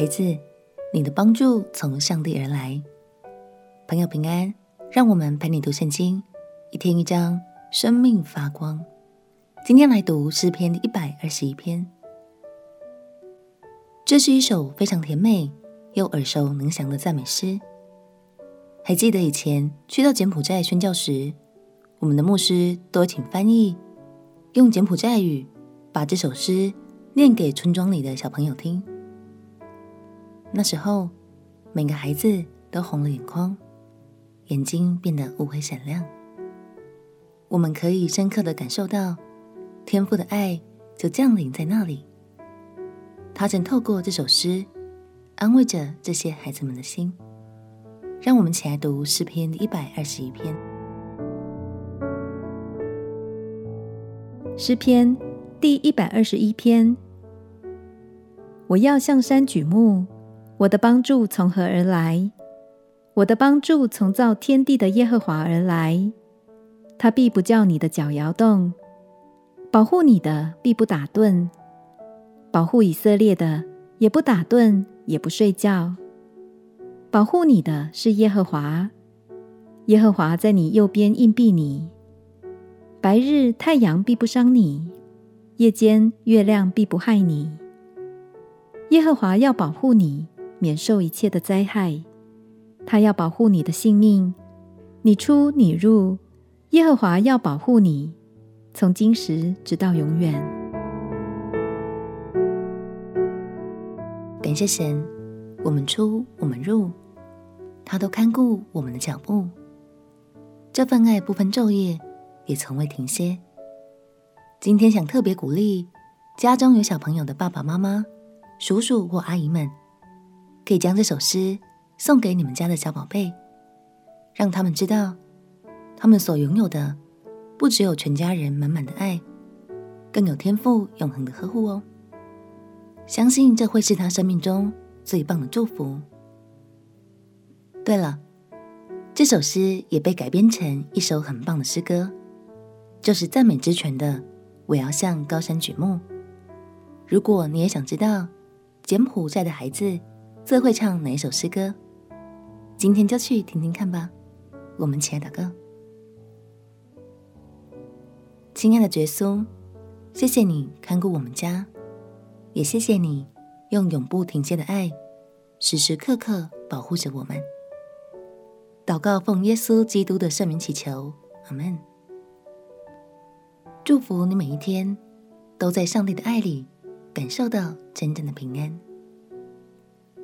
孩子，你的帮助从上帝而来。朋友平安，让我们陪你读圣经，一天一章，生命发光。今天来读诗篇一百二十一篇。这是一首非常甜美又耳熟能详的赞美诗。还记得以前去到柬埔寨宣教时，我们的牧师都请翻译，用柬埔寨语把这首诗念给村庄里的小朋友听。那时候，每个孩子都红了眼眶，眼睛变得乌黑闪亮。我们可以深刻的感受到天父的爱就降临在那里。他正透过这首诗安慰着这些孩子们的心。让我们起来读诗篇一百二十一篇。诗篇第一百二十一篇。我要向山举目。我的帮助从何而来？我的帮助从造天地的耶和华而来。他必不叫你的脚摇动，保护你的必不打盹，保护以色列的也不打盹，也不睡觉。保护你的是耶和华，耶和华在你右边荫庇你。白日太阳必不伤你，夜间月亮必不害你。耶和华要保护你。免受一切的灾害，他要保护你的性命，你出你入，耶和华要保护你，从今时直到永远。感谢神，我们出我们入，他都看顾我们的脚步。这份爱不分昼夜，也从未停歇。今天想特别鼓励家中有小朋友的爸爸妈妈、叔叔或阿姨们。可以将这首诗送给你们家的小宝贝，让他们知道，他们所拥有的不只有全家人满满的爱，更有天赋永恒的呵护哦。相信这会是他生命中最棒的祝福。对了，这首诗也被改编成一首很棒的诗歌，就是赞美之泉的《我要向高山举目》。如果你也想知道柬埔寨的孩子，最会唱哪一首诗歌？今天就去听听看吧。我们起来祷告。亲爱的耶稣，谢谢你看顾我们家，也谢谢你用永不停歇的爱，时时刻刻保护着我们。祷告奉耶稣基督的圣名祈求，阿门。祝福你每一天都在上帝的爱里感受到真正的平安。